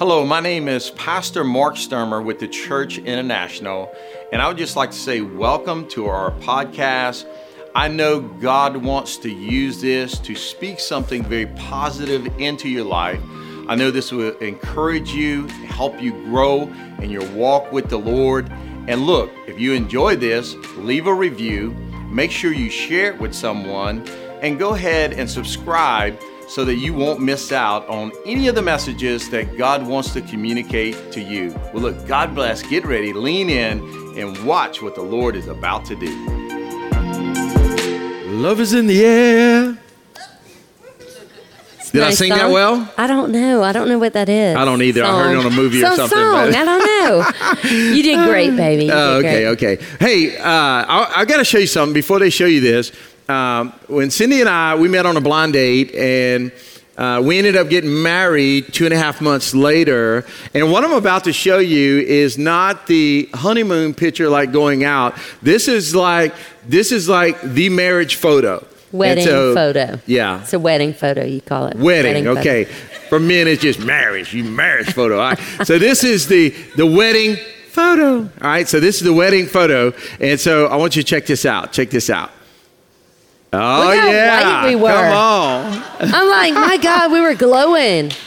Hello, my name is Pastor Mark Stermer with the Church International, and I would just like to say welcome to our podcast. I know God wants to use this to speak something very positive into your life. I know this will encourage you, help you grow in your walk with the Lord. And look, if you enjoy this, leave a review, make sure you share it with someone, and go ahead and subscribe so that you won't miss out on any of the messages that God wants to communicate to you. Well, look, God bless. Get ready, lean in, and watch what the Lord is about to do. Love is in the air. Did nice I sing song. that well? I don't know. I don't know what that is. I don't either. Song. I heard it on a movie Some or something. Song. I don't know. you did great, baby. You oh, okay, great. okay. Hey, uh, I, I got to show you something before they show you this um, when Cindy and I we met on a blind date and. Uh, we ended up getting married two and a half months later. And what I'm about to show you is not the honeymoon picture like going out. This is like this is like the marriage photo. Wedding so, photo. Yeah. It's a wedding photo, you call it. Wedding, wedding okay. For men, it's just marriage, you marriage photo. All right. so this is the, the wedding photo. All right. So this is the wedding photo. And so I want you to check this out. Check this out. Oh Look how yeah, white we were. Come on. I'm like, my God, we were glowing.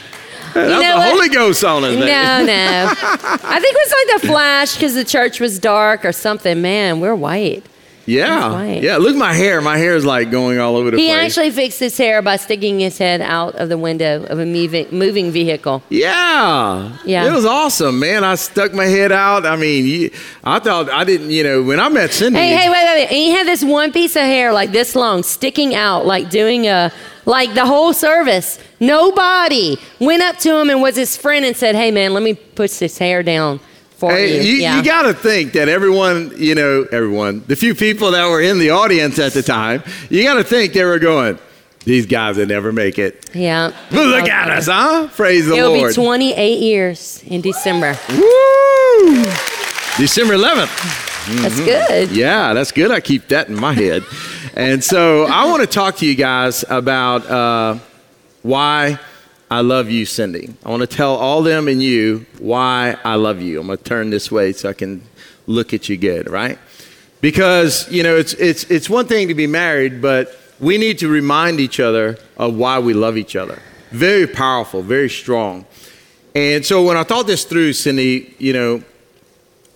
You That's know the what? Holy Ghost on us. No, no. I think it was like the flash because the church was dark or something. Man, we're white. Yeah, yeah. Look, my hair. My hair is like going all over the he place. He actually fixed his hair by sticking his head out of the window of a moving vehicle. Yeah, yeah. It was awesome, man. I stuck my head out. I mean, I thought I didn't. You know, when I met Cindy. Hey, hey, wait, wait, wait. And he had this one piece of hair like this long, sticking out, like doing a like the whole service. Nobody went up to him and was his friend and said, "Hey, man, let me push this hair down." For hey, you. You, yeah. you got to think that everyone, you know, everyone, the few people that were in the audience at the time, you got to think they were going, these guys will never make it. Yeah. But look okay. at us, huh? Praise the It'll Lord. It'll be 28 years in December. Woo! December 11th. That's mm-hmm. good. Yeah, that's good. I keep that in my head. and so I want to talk to you guys about uh, why I love you, Cindy. I want to tell all them and you why I love you. I'm going to turn this way so I can look at you good, right? Because, you know, it's, it's, it's one thing to be married, but we need to remind each other of why we love each other. Very powerful, very strong. And so when I thought this through, Cindy, you know,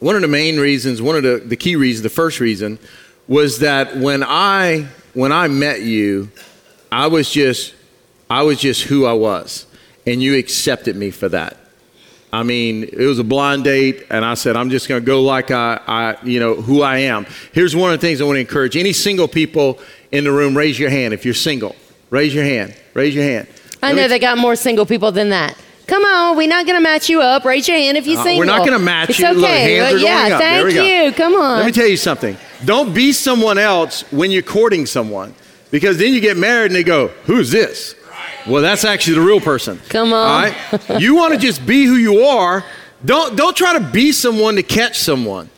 one of the main reasons, one of the, the key reasons, the first reason, was that when I when I met you, I was just I was just who I was and you accepted me for that. I mean, it was a blind date, and I said, I'm just going to go like I, I, you know, who I am. Here's one of the things I want to encourage any single people in the room. Raise your hand if you're single. Raise your hand. Raise your hand. I know they got more single people than that. Come on, we're not going to match you up. Raise your hand if you're uh, single. We're not going to match it's you. okay. Look, yeah, thank you. Come on. Let me tell you something. Don't be someone else when you're courting someone, because then you get married and they go, "Who's this?" Well, that's actually the real person. Come on. All right? you want to just be who you are. Don't, don't try to be someone to catch someone.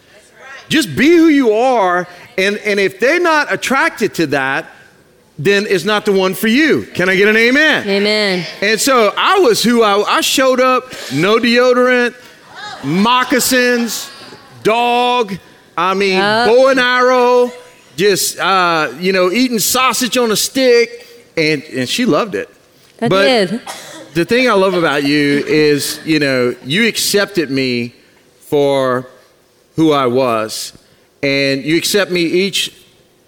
Just be who you are. And, and if they're not attracted to that, then it's not the one for you. Can I get an amen? Amen. And so I was who I, I showed up, no deodorant, moccasins, dog, I mean, oh. bow and arrow, just, uh, you know, eating sausage on a stick. And, and she loved it. I but did. The thing I love about you is, you know, you accepted me for who I was, and you accept me each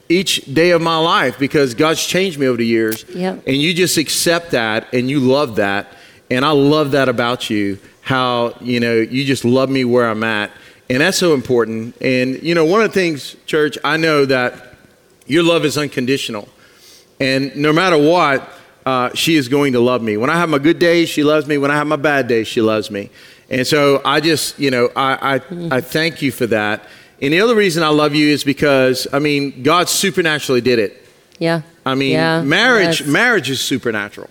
each day of my life because God's changed me over the years. Yep. And you just accept that and you love that. And I love that about you, how, you know, you just love me where I'm at. And that's so important. And, you know, one of the things, church, I know that your love is unconditional. And no matter what, uh, she is going to love me. When I have my good days, she loves me. When I have my bad days, she loves me. And so I just, you know, I, I, I thank you for that. And the other reason I love you is because, I mean, God supernaturally did it. Yeah. I mean, yeah, marriage, yes. marriage is supernatural.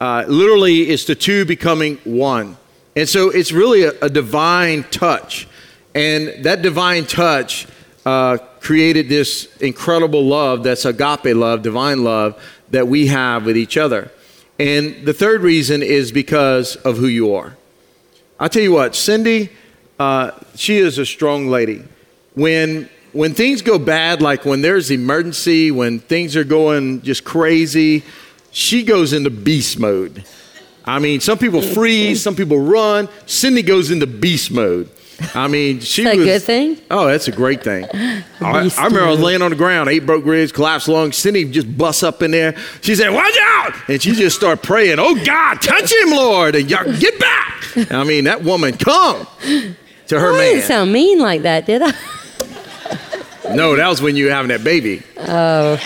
Uh, literally, it's the two becoming one. And so it's really a, a divine touch. And that divine touch uh, created this incredible love that's agape love, divine love, that we have with each other. And the third reason is because of who you are. I'll tell you what, Cindy, uh, she is a strong lady. When when things go bad, like when there's emergency, when things are going just crazy, she goes into beast mode. I mean, some people freeze, some people run. Cindy goes into beast mode. I mean, she that a good thing? Oh, that's a great thing. I, I remember I was laying on the ground, eight broke ribs, collapsed lungs. Cindy just busts up in there. She said, "Watch out!" And she just started praying, "Oh God, touch him, Lord, and y'all get back." I mean, that woman come to her man. I didn't sound mean like that, did I? No, that was when you were having that baby. Oh,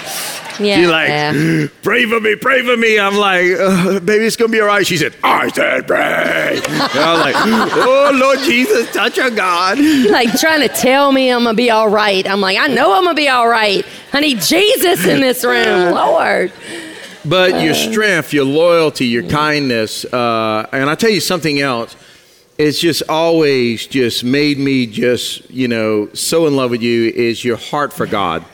yeah. She's like, yeah. pray for me, pray for me. I'm like, uh, baby, it's gonna be all right. She said, I said pray. And I was like, oh Lord Jesus, touch her God. like trying to tell me I'm gonna be all right. I'm like, I know I'm gonna be all right. I need Jesus in this room, Lord. But your strength, your loyalty, your kindness, uh, and I tell you something else. It's just always just made me just you know so in love with you. Is your heart for God?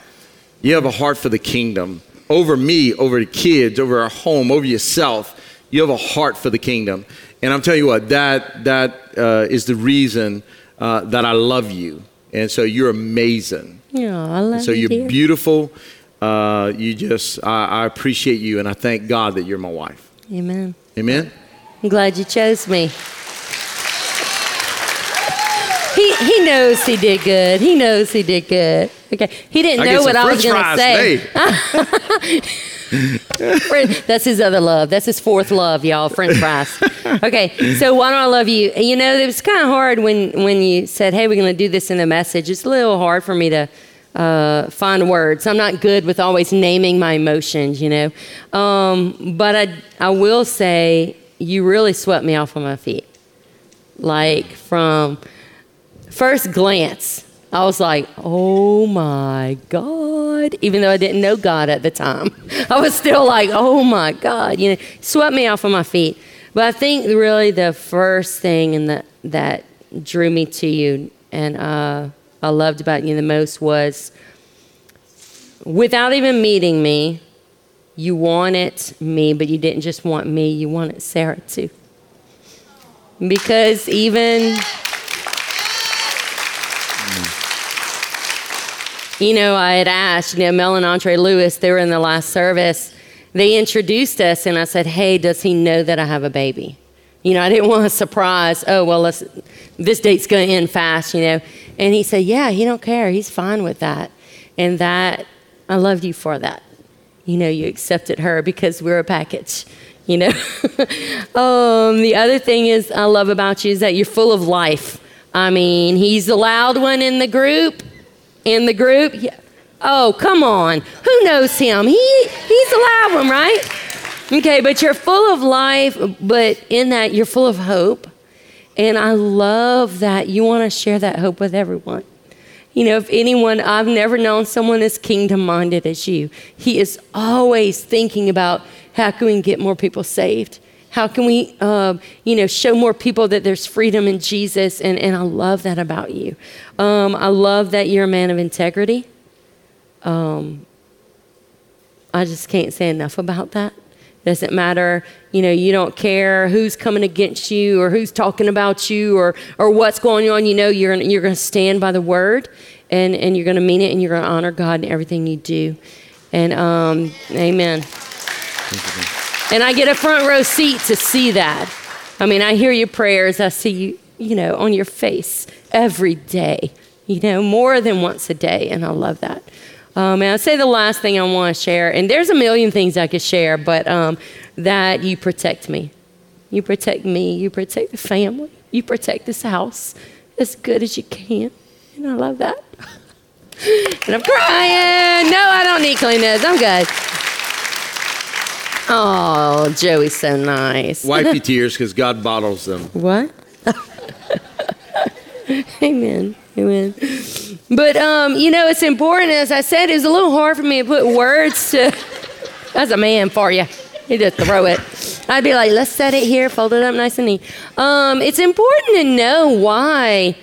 You have a heart for the kingdom over me, over the kids, over our home, over yourself. You have a heart for the kingdom, and I'm telling you what that that uh, is the reason uh, that I love you, and so you're amazing. Yeah, I love you. So you. you're dear. beautiful. Uh, you just, I, I appreciate you, and I thank God that you're my wife. Amen. Amen. I'm glad you chose me. He, he knows he did good. He knows he did good. Okay. He didn't I know what I was going to say. That's his other love. That's his fourth love, y'all. French fries. Okay, so why don't I love you? You know, it was kind of hard when when you said, "Hey, we're going to do this in the message." It's a little hard for me to uh, find words. I'm not good with always naming my emotions, you know. Um, but I I will say you really swept me off of my feet, like from first glance. I was like, oh my God. Even though I didn't know God at the time, I was still like, oh my God. You know, swept me off of my feet. But I think really the first thing and that, that drew me to you and uh, I loved about you the most was without even meeting me, you wanted me, but you didn't just want me, you wanted Sarah too. Because even. You know, I had asked, you know, Mel and Andre Lewis, they were in the last service. They introduced us, and I said, hey, does he know that I have a baby? You know, I didn't want a surprise. Oh, well, this date's going to end fast, you know. And he said, yeah, he don't care. He's fine with that. And that, I loved you for that. You know, you accepted her because we're a package, you know. um, the other thing is I love about you is that you're full of life. I mean, he's the loud one in the group in the group. Yeah. Oh, come on. Who knows him? He he's loud one, right? Okay, but you're full of life, but in that you're full of hope. And I love that you want to share that hope with everyone. You know, if anyone, I've never known someone as kingdom minded as you. He is always thinking about how can we get more people saved? How can we, uh, you know, show more people that there's freedom in Jesus? And, and I love that about you. Um, I love that you're a man of integrity. Um, I just can't say enough about that. Doesn't matter, you know, you don't care who's coming against you or who's talking about you or, or what's going on. You know, you're, you're going to stand by the word and, and you're going to mean it and you're going to honor God in everything you do. And um, amen. And I get a front row seat to see that. I mean, I hear your prayers. I see you, you know, on your face every day, you know, more than once a day. And I love that. Um, and I'd say the last thing I want to share, and there's a million things I could share, but um, that you protect me. You protect me. You protect the family. You protect this house as good as you can. And I love that. and I'm crying. No, I don't need cleanliness. I'm good. Oh, Joey's so nice. Wipe your tears because God bottles them. What? Amen. Amen. But um, you know, it's important. As I said, it's a little hard for me to put words to. That's a man for you. You just throw it. I'd be like, let's set it here, fold it up nice and neat. Um, it's important to know why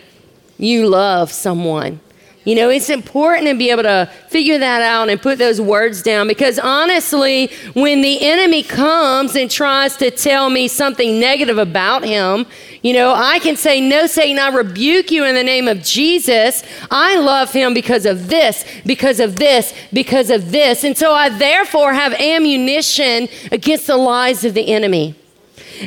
you love someone. You know, it's important to be able to figure that out and put those words down because honestly, when the enemy comes and tries to tell me something negative about him, You know, I can say, No, Satan, I rebuke you in the name of Jesus. I love him because of this, because of this, because of this. And so I therefore have ammunition against the lies of the enemy.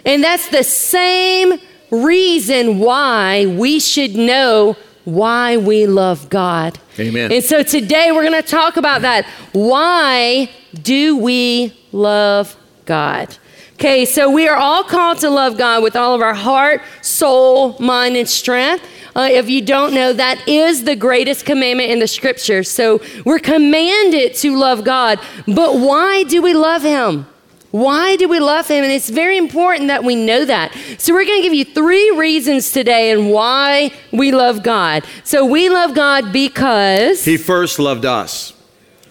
And that's the same reason why we should know why we love God. Amen. And so today we're going to talk about that. Why do we love God? Okay, so we are all called to love God with all of our heart, soul, mind, and strength. Uh, if you don't know, that is the greatest commandment in the scripture. So we're commanded to love God. But why do we love Him? Why do we love him? And it's very important that we know that. So, we're going to give you three reasons today and why we love God. So, we love God because He first loved us.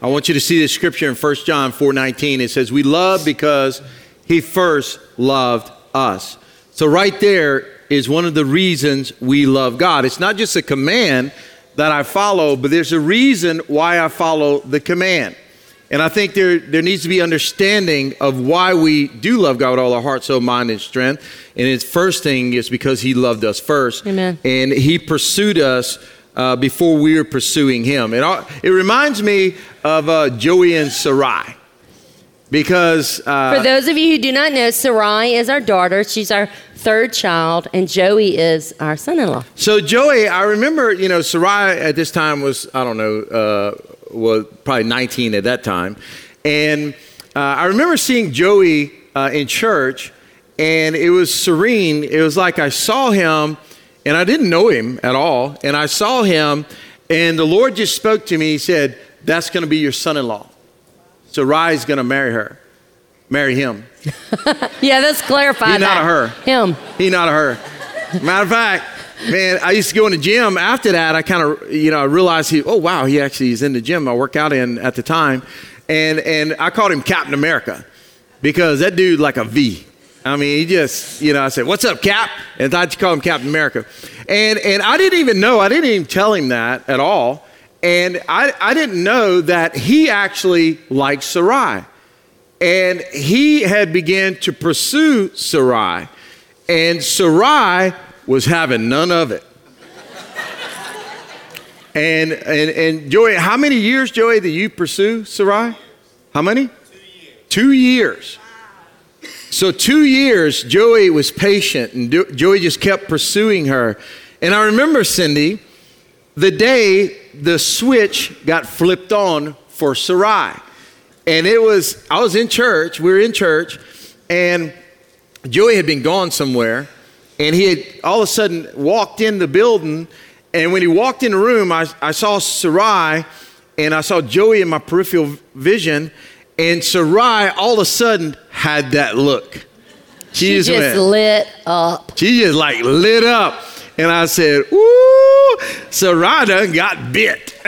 I want you to see this scripture in 1 John 4:19. It says, "We love because he first loved us." So right there is one of the reasons we love God. It's not just a command that I follow, but there's a reason why I follow the command. And I think there, there needs to be understanding of why we do love God with all our heart, soul, mind, and strength. And its first thing is because He loved us first. Amen. And He pursued us uh, before we were pursuing Him. And it reminds me of uh, Joey and Sarai. Because uh, For those of you who do not know, Sarai is our daughter. She's our third child, and Joey is our son in law. So Joey, I remember, you know, Sarai at this time was, I don't know, uh, was probably 19 at that time. And uh, I remember seeing Joey uh, in church, and it was serene. It was like I saw him, and I didn't know him at all. And I saw him, and the Lord just spoke to me. He said, That's going to be your son in law. Sarai's going to marry her, marry him. Yeah, let's clarify He, not that. a her. Him. He, not a her. Matter of fact, man, I used to go in the gym. After that, I kind of, you know, I realized he, oh wow, he actually is in the gym I work out in at the time, and and I called him Captain America because that dude like a V. I mean, he just, you know, I said, "What's up, Cap?" And I thought you call him Captain America, and and I didn't even know, I didn't even tell him that at all, and I I didn't know that he actually liked Sarai and he had began to pursue Sarai, and Sarai was having none of it. and, and, and Joey, how many years, Joey, did you pursue Sarai? How many? Two years. Two years. So, two years, Joey was patient, and Joey just kept pursuing her. And I remember, Cindy, the day the switch got flipped on for Sarai. And it was, I was in church, we were in church, and Joey had been gone somewhere, and he had all of a sudden walked in the building. And when he walked in the room, I, I saw Sarai, and I saw Joey in my peripheral vision, and Sarai all of a sudden had that look. She just just went- lit up. she just like lit up. And I said, Ooh, Sarai done got bit.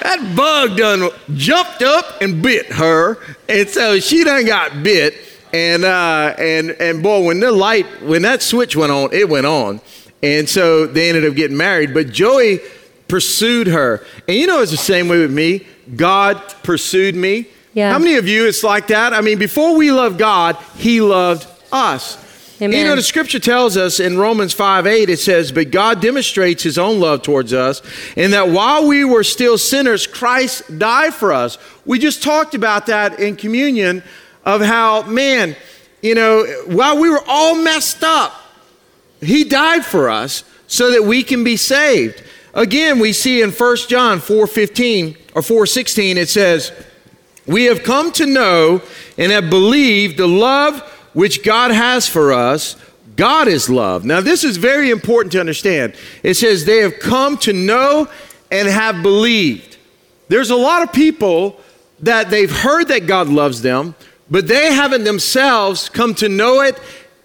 that bug done jumped up and bit her. And so she done got bit. And uh, and and boy, when the light, when that switch went on, it went on. And so they ended up getting married. But Joey pursued her. And you know it's the same way with me. God pursued me. Yeah. How many of you it's like that? I mean, before we loved God, He loved us. Amen. You know, the scripture tells us in Romans 5 8, it says, But God demonstrates his own love towards us, in that while we were still sinners, Christ died for us. We just talked about that in communion of how, man, you know, while we were all messed up, he died for us so that we can be saved. Again, we see in 1 John 4:15 or 4:16 it says, "We have come to know and have believed the love which God has for us. God is love." Now, this is very important to understand. It says they have come to know and have believed. There's a lot of people that they've heard that God loves them, but they haven't themselves come to know it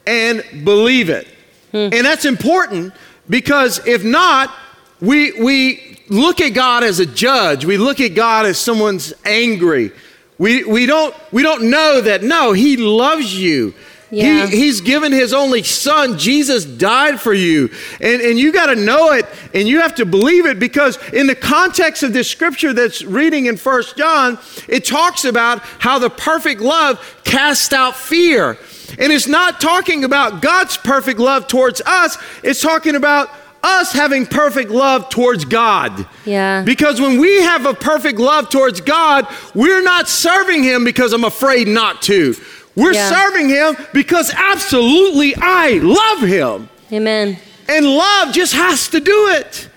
and believe it. Hmm. And that's important because if not, we, we look at God as a judge. We look at God as someone's angry. We, we, don't, we don't know that, no, He loves you. Yeah. He, he's given His only Son. Jesus died for you. And, and you got to know it and you have to believe it because, in the context of this scripture that's reading in First John, it talks about how the perfect love casts out fear. And it's not talking about God's perfect love towards us, it's talking about us having perfect love towards God. Yeah. Because when we have a perfect love towards God, we're not serving Him because I'm afraid not to. We're Yeah. serving Him because absolutely I love Him. Amen. And love just has to do it.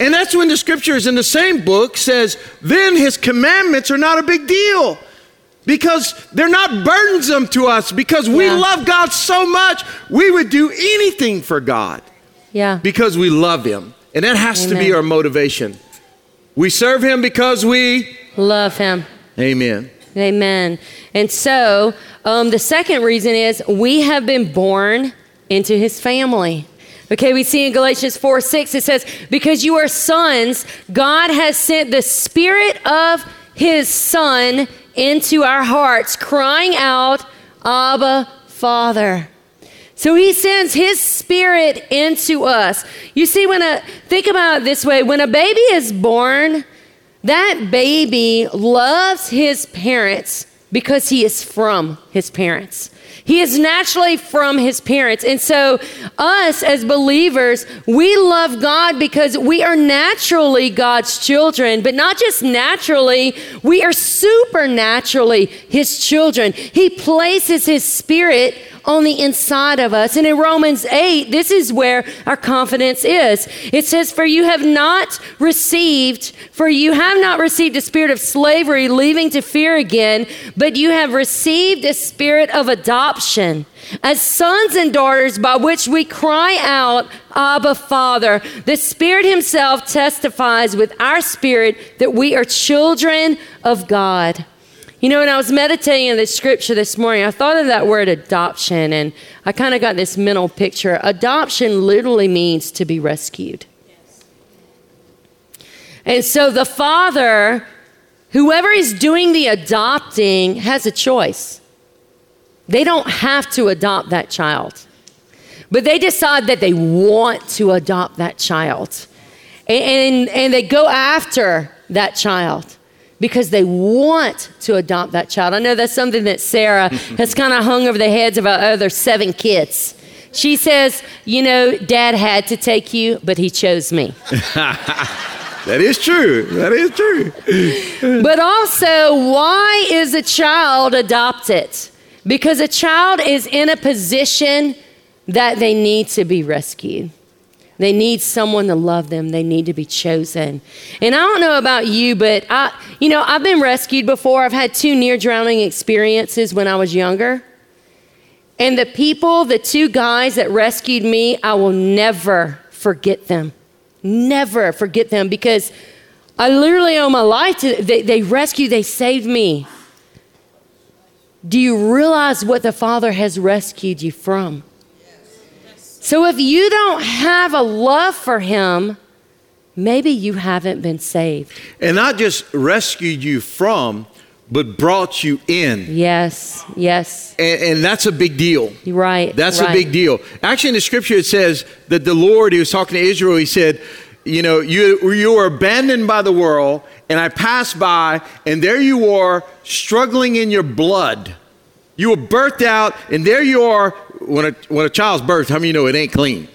And that's when the scriptures in the same book says, then his commandments are not a big deal. Because they're not burdensome to us, because we Yeah. love God so much, we would do anything for God Yeah. because we love him. And that has to be our motivation. We serve him because we, Love him. amen. Amen. And so, um, the second reason is we have been born into his family. Okay, we see in Galatians 4 6, it says, Because you are sons, God has sent the Spirit of his Son into our hearts, crying out, Abba, Father. So he sends his spirit into us. You see, when a think about it this way, when a baby is born, that baby loves his parents because he is from his parents. He is naturally from his parents. And so, us as believers, we love God because we are naturally God's children, but not just naturally, we are supernaturally his children. He places his spirit on the inside of us. And in Romans 8, this is where our confidence is. It says, For you have not received, for you have not received a spirit of slavery, leaving to fear again, but you have received a spirit of adoption as sons and daughters by which we cry out, Abba, Father. The Spirit Himself testifies with our spirit that we are children of God. You know, when I was meditating on this scripture this morning, I thought of that word adoption, and I kind of got this mental picture. Adoption literally means to be rescued. And so the father, whoever is doing the adopting, has a choice. They don't have to adopt that child, but they decide that they want to adopt that child. And, and, and they go after that child because they want to adopt that child. I know that's something that Sarah has kind of hung over the heads of our other seven kids. She says, You know, dad had to take you, but he chose me. That is true. That is true. But also, why is a child adopted? Because a child is in a position that they need to be rescued. They need someone to love them. They need to be chosen. And I don't know about you, but I, you know, I've been rescued before. I've had two near drowning experiences when I was younger. And the people, the two guys that rescued me, I will never forget them. Never forget them because I literally owe my life to they, they rescued, they saved me. Do you realize what the Father has rescued you from? So if you don't have a love for Him, maybe you haven't been saved. And not just rescued you from, but brought you in. Yes, yes, And, and that's a big deal. right. That's right. a big deal. Actually, in the scripture, it says that the Lord, he was talking to Israel, he said, You know, you, you were abandoned by the world, and I passed by, and there you are struggling in your blood. You were birthed out, and there you are. When a, when a child's birthed, how many of you know it ain't clean?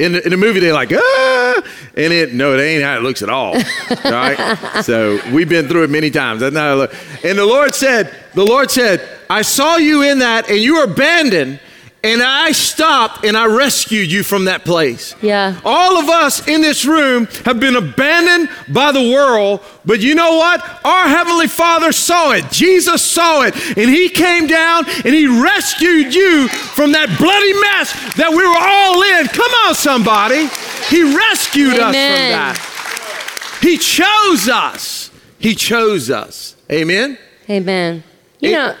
In the, in the movie, they're like, ah, and it, no, it ain't how it looks at all. right? So we've been through it many times. That's not how it. And the Lord said, the Lord said, I saw you in that and you were abandoned and I stopped and I rescued you from that place. Yeah. All of us in this room have been abandoned by the world, but you know what? Our Heavenly Father saw it. Jesus saw it, and He came down and He rescued you from that bloody mess that we were all in. Come on, somebody. He rescued us from that. He chose us. He chose us. Amen. Amen. You know,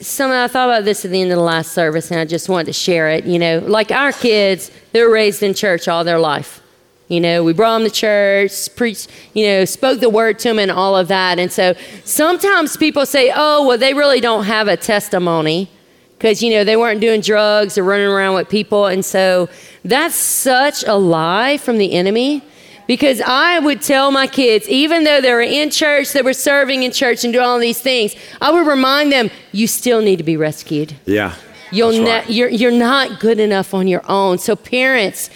something I thought about this at the end of the last service, and I just wanted to share it. You know, like our kids, they were raised in church all their life. You know, we brought them to church, preached, you know, spoke the word to them and all of that. And so sometimes people say, oh, well, they really don't have a testimony because, you know, they weren't doing drugs or running around with people. And so that's such a lie from the enemy Because I would tell my kids, even though they were in church, they were serving in church and doing all these things, I would remind them, you still need to be rescued. Yeah. You'll ne- right. you're, you're not good enough on your own. So, parents,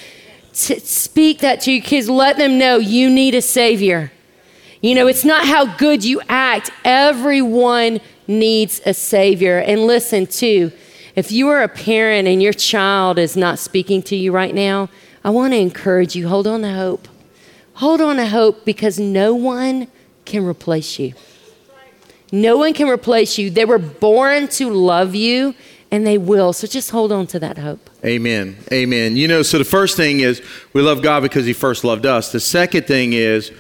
t- speak that to your kids. Let them know you need a savior. You know, it's not how good you act. Everyone needs a savior. And listen, too, if you are a parent and your child is not speaking to you right now, I want to encourage you hold on to hope. Hold on to hope because no one can replace you. No one can replace you. They were born to love you and they will. So just hold on to that hope. Amen. Amen. You know, so the first thing is we love God because He first loved us. The second thing is,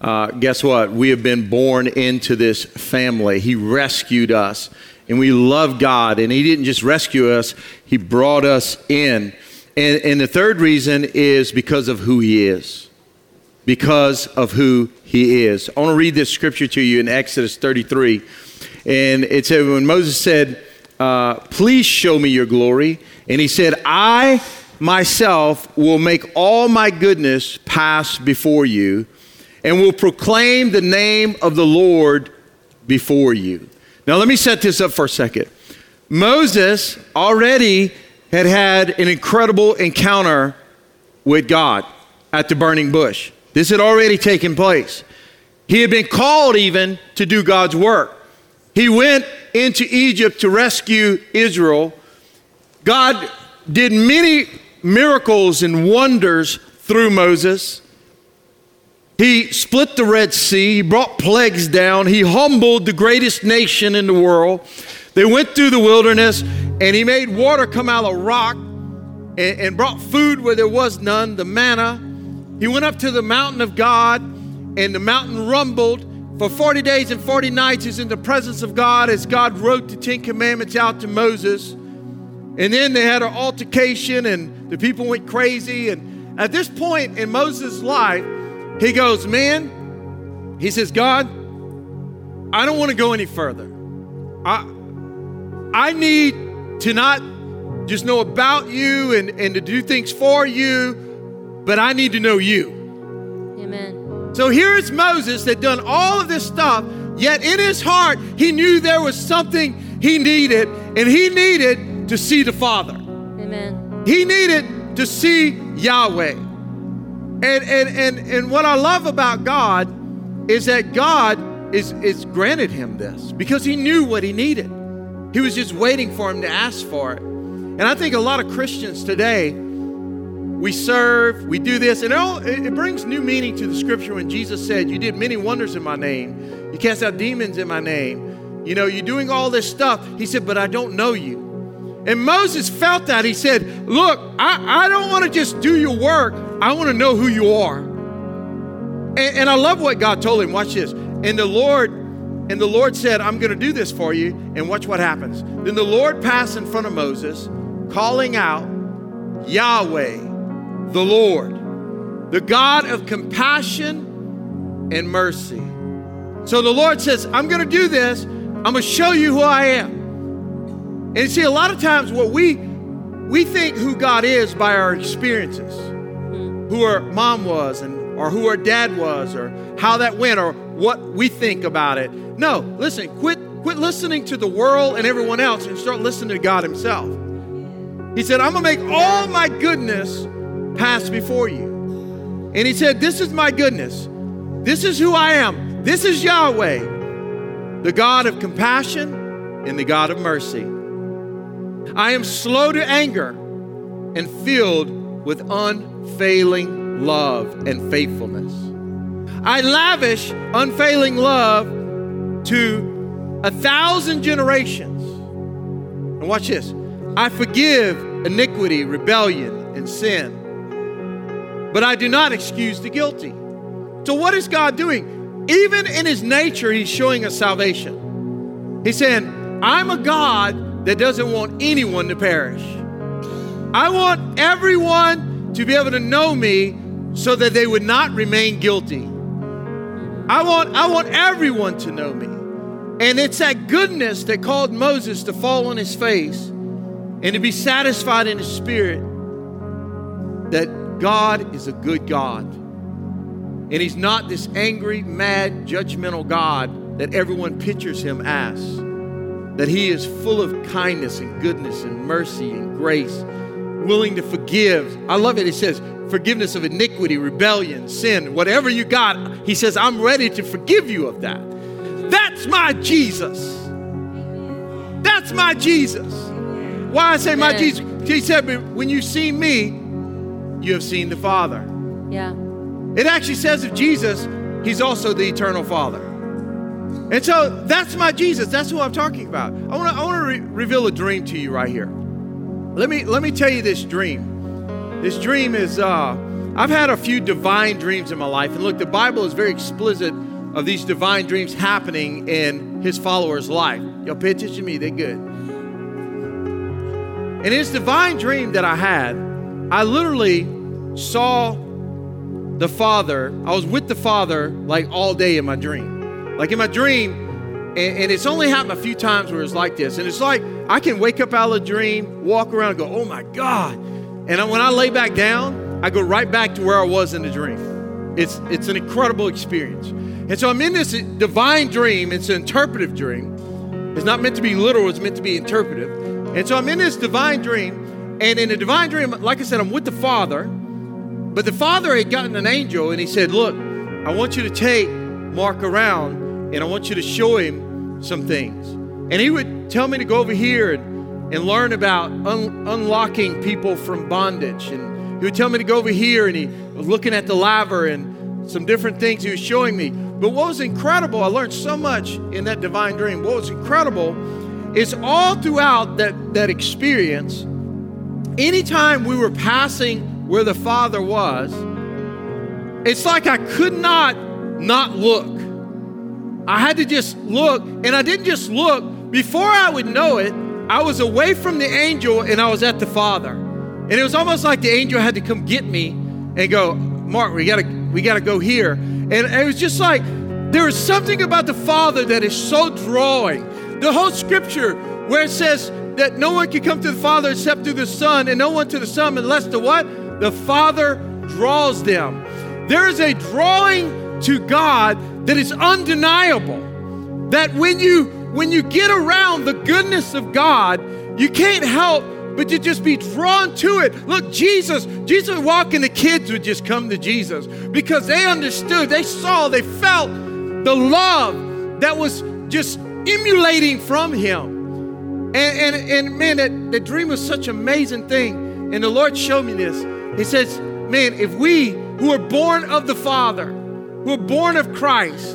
uh, guess what? We have been born into this family. He rescued us, and we love God. And He didn't just rescue us; He brought us in. And, and the third reason is because of who He is. Because of who He is. I want to read this scripture to you in Exodus 33, and it said when Moses said uh, Please show me your glory. And he said, I myself will make all my goodness pass before you and will proclaim the name of the Lord before you. Now, let me set this up for a second. Moses already had had an incredible encounter with God at the burning bush. This had already taken place. He had been called even to do God's work. He went into Egypt to rescue Israel. God did many miracles and wonders through Moses. He split the Red Sea, he brought plagues down, he humbled the greatest nation in the world. They went through the wilderness and he made water come out of rock and, and brought food where there was none, the manna. He went up to the mountain of God and the mountain rumbled for 40 days and 40 nights is in the presence of God as God wrote the Ten Commandments out to Moses. And then they had an altercation and the people went crazy. And at this point in Moses' life, he goes, Man, he says, God, I don't want to go any further. I, I need to not just know about you and, and to do things for you, but I need to know you. Amen. So here is Moses that done all of this stuff, yet in his heart he knew there was something he needed, and he needed to see the Father. Amen. He needed to see Yahweh. And and and and what I love about God is that God is is granted him this because he knew what he needed. He was just waiting for him to ask for it. And I think a lot of Christians today we serve, we do this, and it, all, it brings new meaning to the scripture when Jesus said, You did many wonders in my name. You cast out demons in my name. You know, you're doing all this stuff. He said, But I don't know you. And Moses felt that. He said, Look, I, I don't want to just do your work, I want to know who you are. And, and I love what God told him. Watch this. And the Lord, and the Lord said, I'm going to do this for you. And watch what happens. Then the Lord passed in front of Moses, calling out, Yahweh, the Lord, the God of compassion and mercy. So the Lord says, I'm going to do this. I'm going to show you who I am. And you see, a lot of times what we we think who God is by our experiences, who our mom was, and or who our dad was, or how that went, or what we think about it. No, listen, quit quit listening to the world and everyone else and start listening to God Himself. He said, I'm gonna make all my goodness pass before you. And he said, This is my goodness. This is who I am. This is Yahweh, the God of compassion and the God of mercy. I am slow to anger and filled with unfailing love and faithfulness. I lavish unfailing love to a thousand generations. And watch this I forgive iniquity, rebellion, and sin, but I do not excuse the guilty. So, what is God doing? Even in His nature, He's showing us salvation. He's saying, I'm a God that doesn't want anyone to perish. I want everyone to be able to know me so that they would not remain guilty. I want, I want everyone to know me. And it's that goodness that called Moses to fall on his face and to be satisfied in his spirit that God is a good God. And he's not this angry, mad, judgmental God that everyone pictures him as. That he is full of kindness and goodness and mercy and grace, willing to forgive. I love it. It says, forgiveness of iniquity, rebellion, sin, whatever you got. He says, I'm ready to forgive you of that. That's my Jesus. That's my Jesus. Why I say my Jesus? He said, when you see me, you have seen the Father. Yeah. It actually says of Jesus, he's also the eternal Father. And so that's my Jesus. That's who I'm talking about. I want to I want to re- reveal a dream to you right here. Let me let me tell you this dream. This dream is uh, I've had a few divine dreams in my life, and look, the Bible is very explicit of these divine dreams happening in His followers' life. Y'all pay attention to me; they're good. And in this divine dream that I had, I literally saw the Father. I was with the Father like all day in my dream. Like in my dream, and, and, it's only happened a few times where it's like this. And it's like I can wake up out of a dream, walk around, go, oh my God. And when I lay back down, I go right back to where I was in the dream. It's, it's an incredible experience. And so I'm in this divine dream. It's an interpretive dream. It's not meant to be literal, it's meant to be interpretive. And so I'm in this divine dream. And in a divine dream, like I said, I'm with the Father. But the Father had gotten an angel and he said, Look, I want you to take Mark around and I want you to show him some things. And he would tell me to go over here and, and learn about un- unlocking people from bondage. And he would tell me to go over here and he was looking at the laver and some different things he was showing me. But what was incredible, I learned so much in that divine dream. What was incredible is all throughout that, that experience, anytime we were passing where the Father was, it's like I could not not look. I had to just look, and I didn't just look. Before I would know it, I was away from the angel and I was at the Father. And it was almost like the angel had to come get me and go, Mark, we gotta, we gotta go here. And it was just like there is something about the Father that is so drawing. The whole scripture where it says that no one can come to the Father except through the Son, and no one to the Son unless the what? The Father draws them. There is a drawing to God that is undeniable. That when you when you get around the goodness of God, you can't help but to just be drawn to it. Look, Jesus, Jesus would walk and the kids would just come to Jesus because they understood, they saw, they felt the love that was just emulating from him. And, and, and man, that, that dream was such an amazing thing. And the Lord showed me this. He says, man, if we who are born of the Father, who are born of Christ,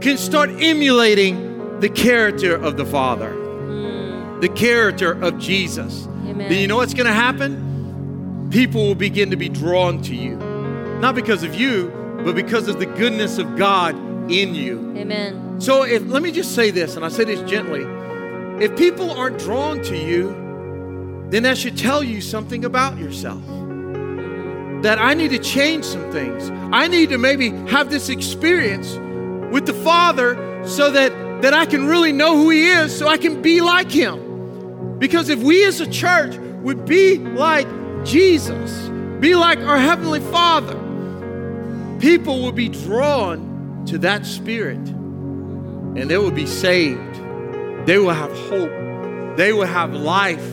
can start emulating the character of the Father, mm. the character of Jesus, Amen. then you know what's going to happen? People will begin to be drawn to you. Not because of you, but because of the goodness of God in you. Amen. So if let me just say this, and I say this gently. If people aren't drawn to you, then that should tell you something about yourself that I need to change some things. I need to maybe have this experience with the Father so that, that I can really know who He is, so I can be like Him. Because if we as a church would be like Jesus, be like our Heavenly Father, people will be drawn to that Spirit and they will be saved. They will have hope. They will have life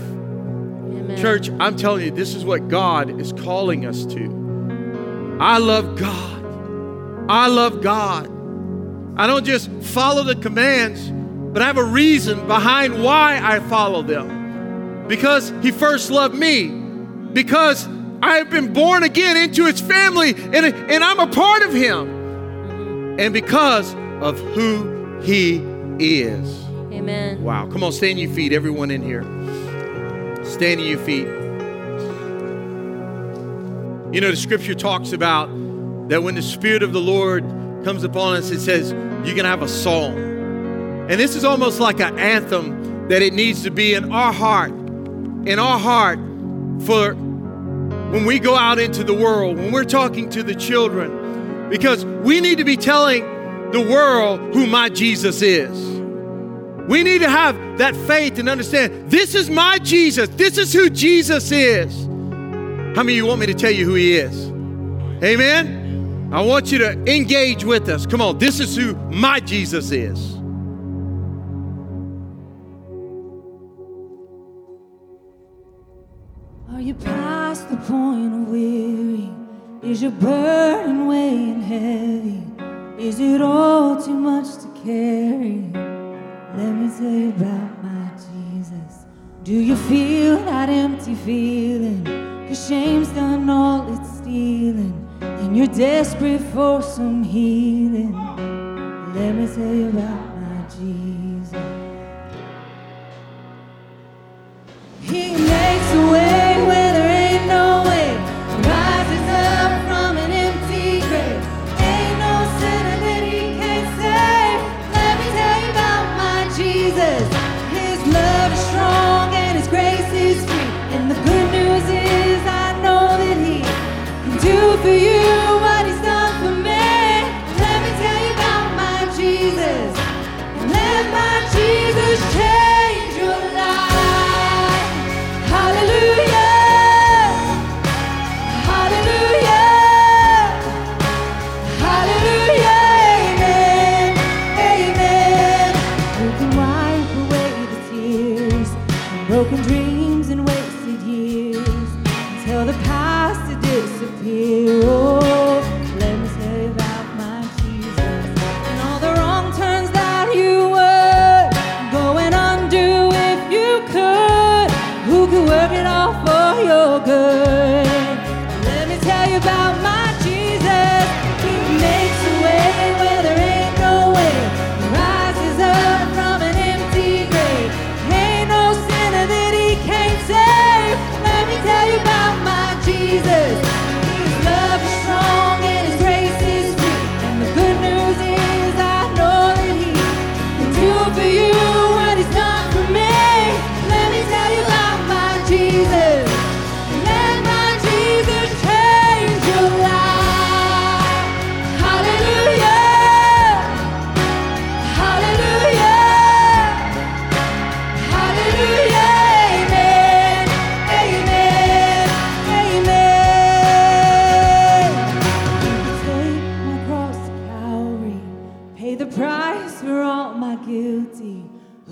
Amen. Church, I'm telling you, this is what God is calling us to. I love God. I love God. I don't just follow the commands, but I have a reason behind why I follow them. Because He first loved me, because I have been born again into His family, and, and I'm a part of Him. And because of who He is. Amen. Wow. Come on, stand your feet, everyone in here. Stand to your feet. You know, the scripture talks about that when the Spirit of the Lord comes upon us, it says, you're going to have a song. And this is almost like an anthem that it needs to be in our heart, in our heart for when we go out into the world, when we're talking to the children, because we need to be telling the world who my Jesus is. We need to have that faith and understand this is my Jesus. This is who Jesus is. How many of you want me to tell you who he is? Amen? I want you to engage with us. Come on, this is who my Jesus is. Are you past the point of weary? Is your burden weighing heavy? Is it all too much to carry? Let me tell you about my Jesus. Do you feel that empty feeling? Cause shame's done all it's stealing, and you're desperate for some healing. Let me tell you about my Jesus. He makes a way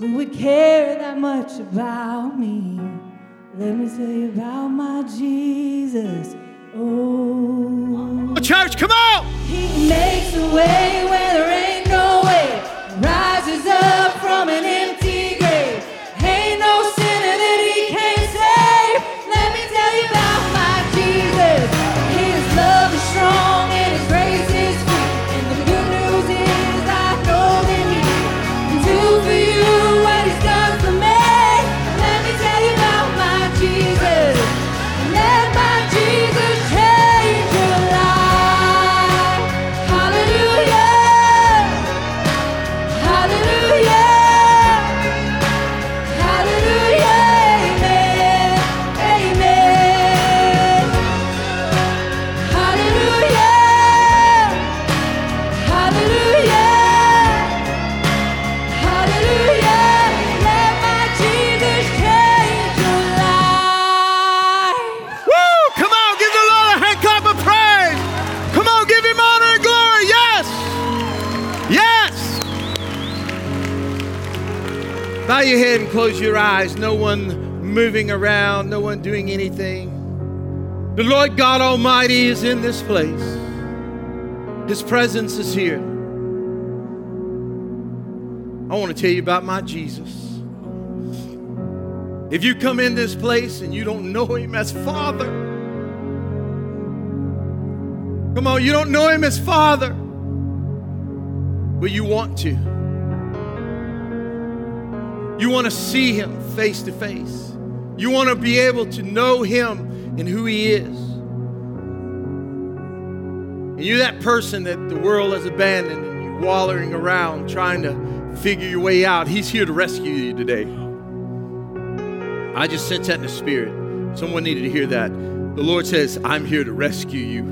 Who would care that much about me? Let me tell you about my Jesus. Oh. oh church, come on! He makes a way where there ain't no close your eyes. No one moving around, no one doing anything. The Lord God Almighty is in this place. His presence is here. I want to tell you about my Jesus. If you come in this place and you don't know him as Father, come on, you don't know him as Father, but you want to. You want to see him face to face. You want to be able to know him and who he is. And you're that person that the world has abandoned and you're wallowing around trying to figure your way out. He's here to rescue you today. I just sense that in the spirit. Someone needed to hear that. The Lord says, I'm here to rescue you.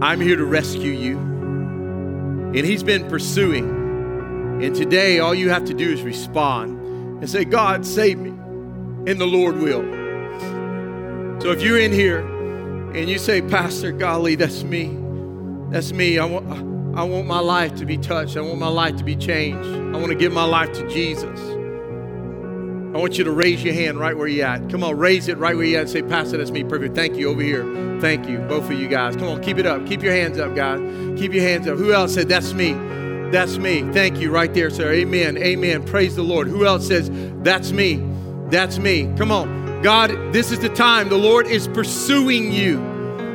I'm here to rescue you. And He's been pursuing. And today, all you have to do is respond and say, God, save me. And the Lord will. So if you're in here and you say, Pastor, golly, that's me. That's me. I want, I want my life to be touched. I want my life to be changed. I want to give my life to Jesus. I want you to raise your hand right where you're at. Come on, raise it right where you're at. Say, Pastor, that's me. Perfect. Thank you. Over here. Thank you. Both of you guys. Come on, keep it up. Keep your hands up, guys. Keep your hands up. Who else said, That's me? That's me. Thank you right there, sir. Amen. Amen. Praise the Lord. Who else says, That's me? That's me. Come on. God, this is the time. The Lord is pursuing you.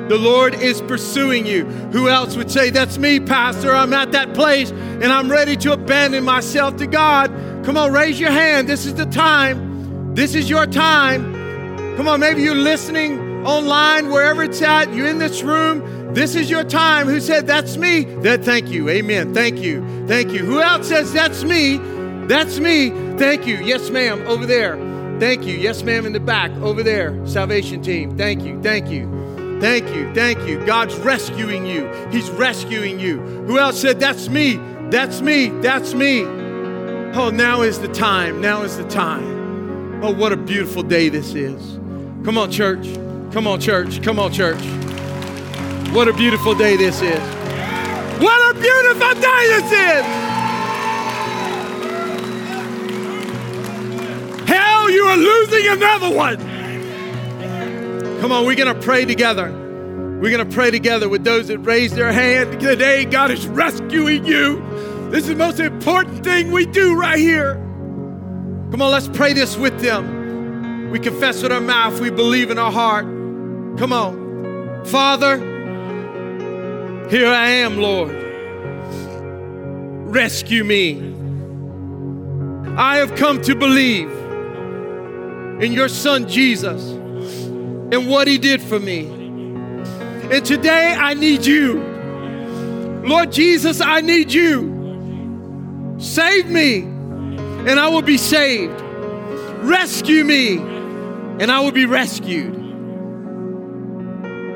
The Lord is pursuing you. Who else would say, That's me, Pastor? I'm at that place and I'm ready to abandon myself to God. Come on, raise your hand. This is the time. This is your time. Come on, maybe you're listening online, wherever it's at. You're in this room. This is your time. Who said, That's me? That, thank you. Amen. Thank you. Thank you. Who else says, That's me? That's me. Thank you. Yes, ma'am. Over there. Thank you. Yes, ma'am. In the back. Over there. Salvation team. Thank you. Thank you. Thank you. Thank you. God's rescuing you. He's rescuing you. Who else said, That's me? That's me. That's me. Oh, now is the time. Now is the time. Oh, what a beautiful day this is. Come on, church. Come on, church. Come on, church. What a beautiful day this is. What a beautiful day this is. Hell, you are losing another one. Come on, we're going to pray together. We're going to pray together with those that raised their hand today. God is rescuing you. This is the most important thing we do right here. Come on, let's pray this with them. We confess with our mouth, we believe in our heart. Come on. Father, here I am, Lord. Rescue me. I have come to believe in your son Jesus and what he did for me. And today I need you. Lord Jesus, I need you. Save me, and I will be saved. Rescue me, and I will be rescued.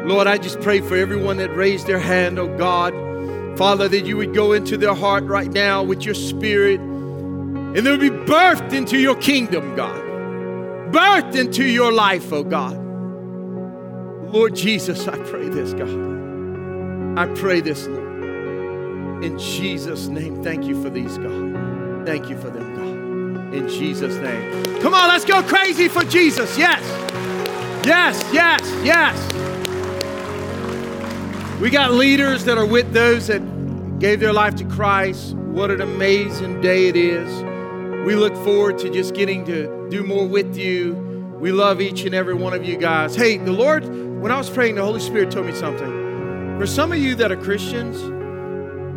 Lord, I just pray for everyone that raised their hand, oh God. Father, that you would go into their heart right now with your spirit, and they would be birthed into your kingdom, God. Birthed into your life, oh God. Lord Jesus, I pray this, God. I pray this, Lord. In Jesus' name, thank you for these, God. Thank you for them, God. In Jesus' name. Come on, let's go crazy for Jesus. Yes. Yes, yes, yes. We got leaders that are with those that gave their life to Christ. What an amazing day it is. We look forward to just getting to do more with you. We love each and every one of you guys. Hey, the Lord, when I was praying, the Holy Spirit told me something. For some of you that are Christians,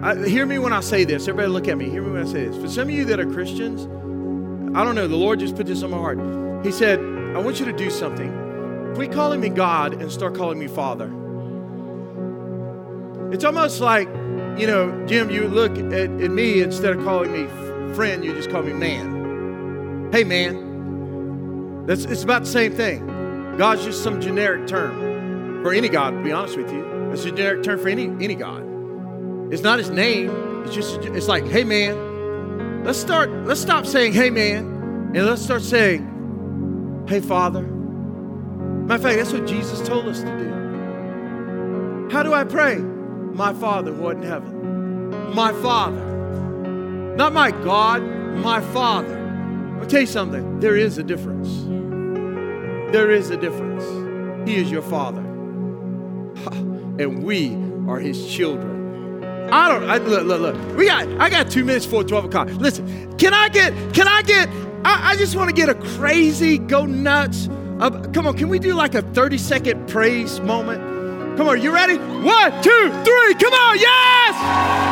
I, hear me when I say this. Everybody look at me. Hear me when I say this. For some of you that are Christians, I don't know, the Lord just put this on my heart. He said, I want you to do something. Quit calling me God and start calling me Father. It's almost like, you know, Jim, you look at, at me instead of calling me friend, you just call me man. Hey, man. That's, it's about the same thing. God's just some generic term for any God, to be honest with you. It's a generic term for any, any God. It's not his name. It's just it's like, hey man, let's start, let's stop saying hey man, and let's start saying, hey Father. Matter of fact, that's what Jesus told us to do. How do I pray? My Father who art in heaven. My Father. Not my God, my Father. I'll tell you something. There is a difference. There is a difference. He is your Father. And we are his children. I don't. I, look, look, look. We got. I got two minutes for twelve o'clock. Listen. Can I get? Can I get? I, I just want to get a crazy, go nuts. Uh, come on. Can we do like a thirty second praise moment? Come on. You ready? One, two, three. Come on. Yes.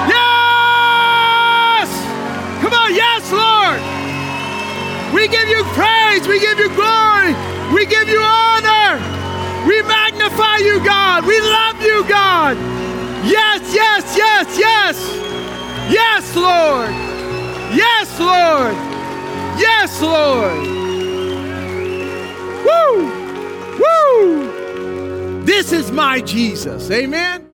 Yes. Come on. Yes, Lord. We give you praise. We give you glory. We give you honor. We magnify you, God. We love you, God. Yes, yes, yes, yes. Yes, Lord. Yes, Lord. Yes, Lord. Woo! This is my Jesus. Amen.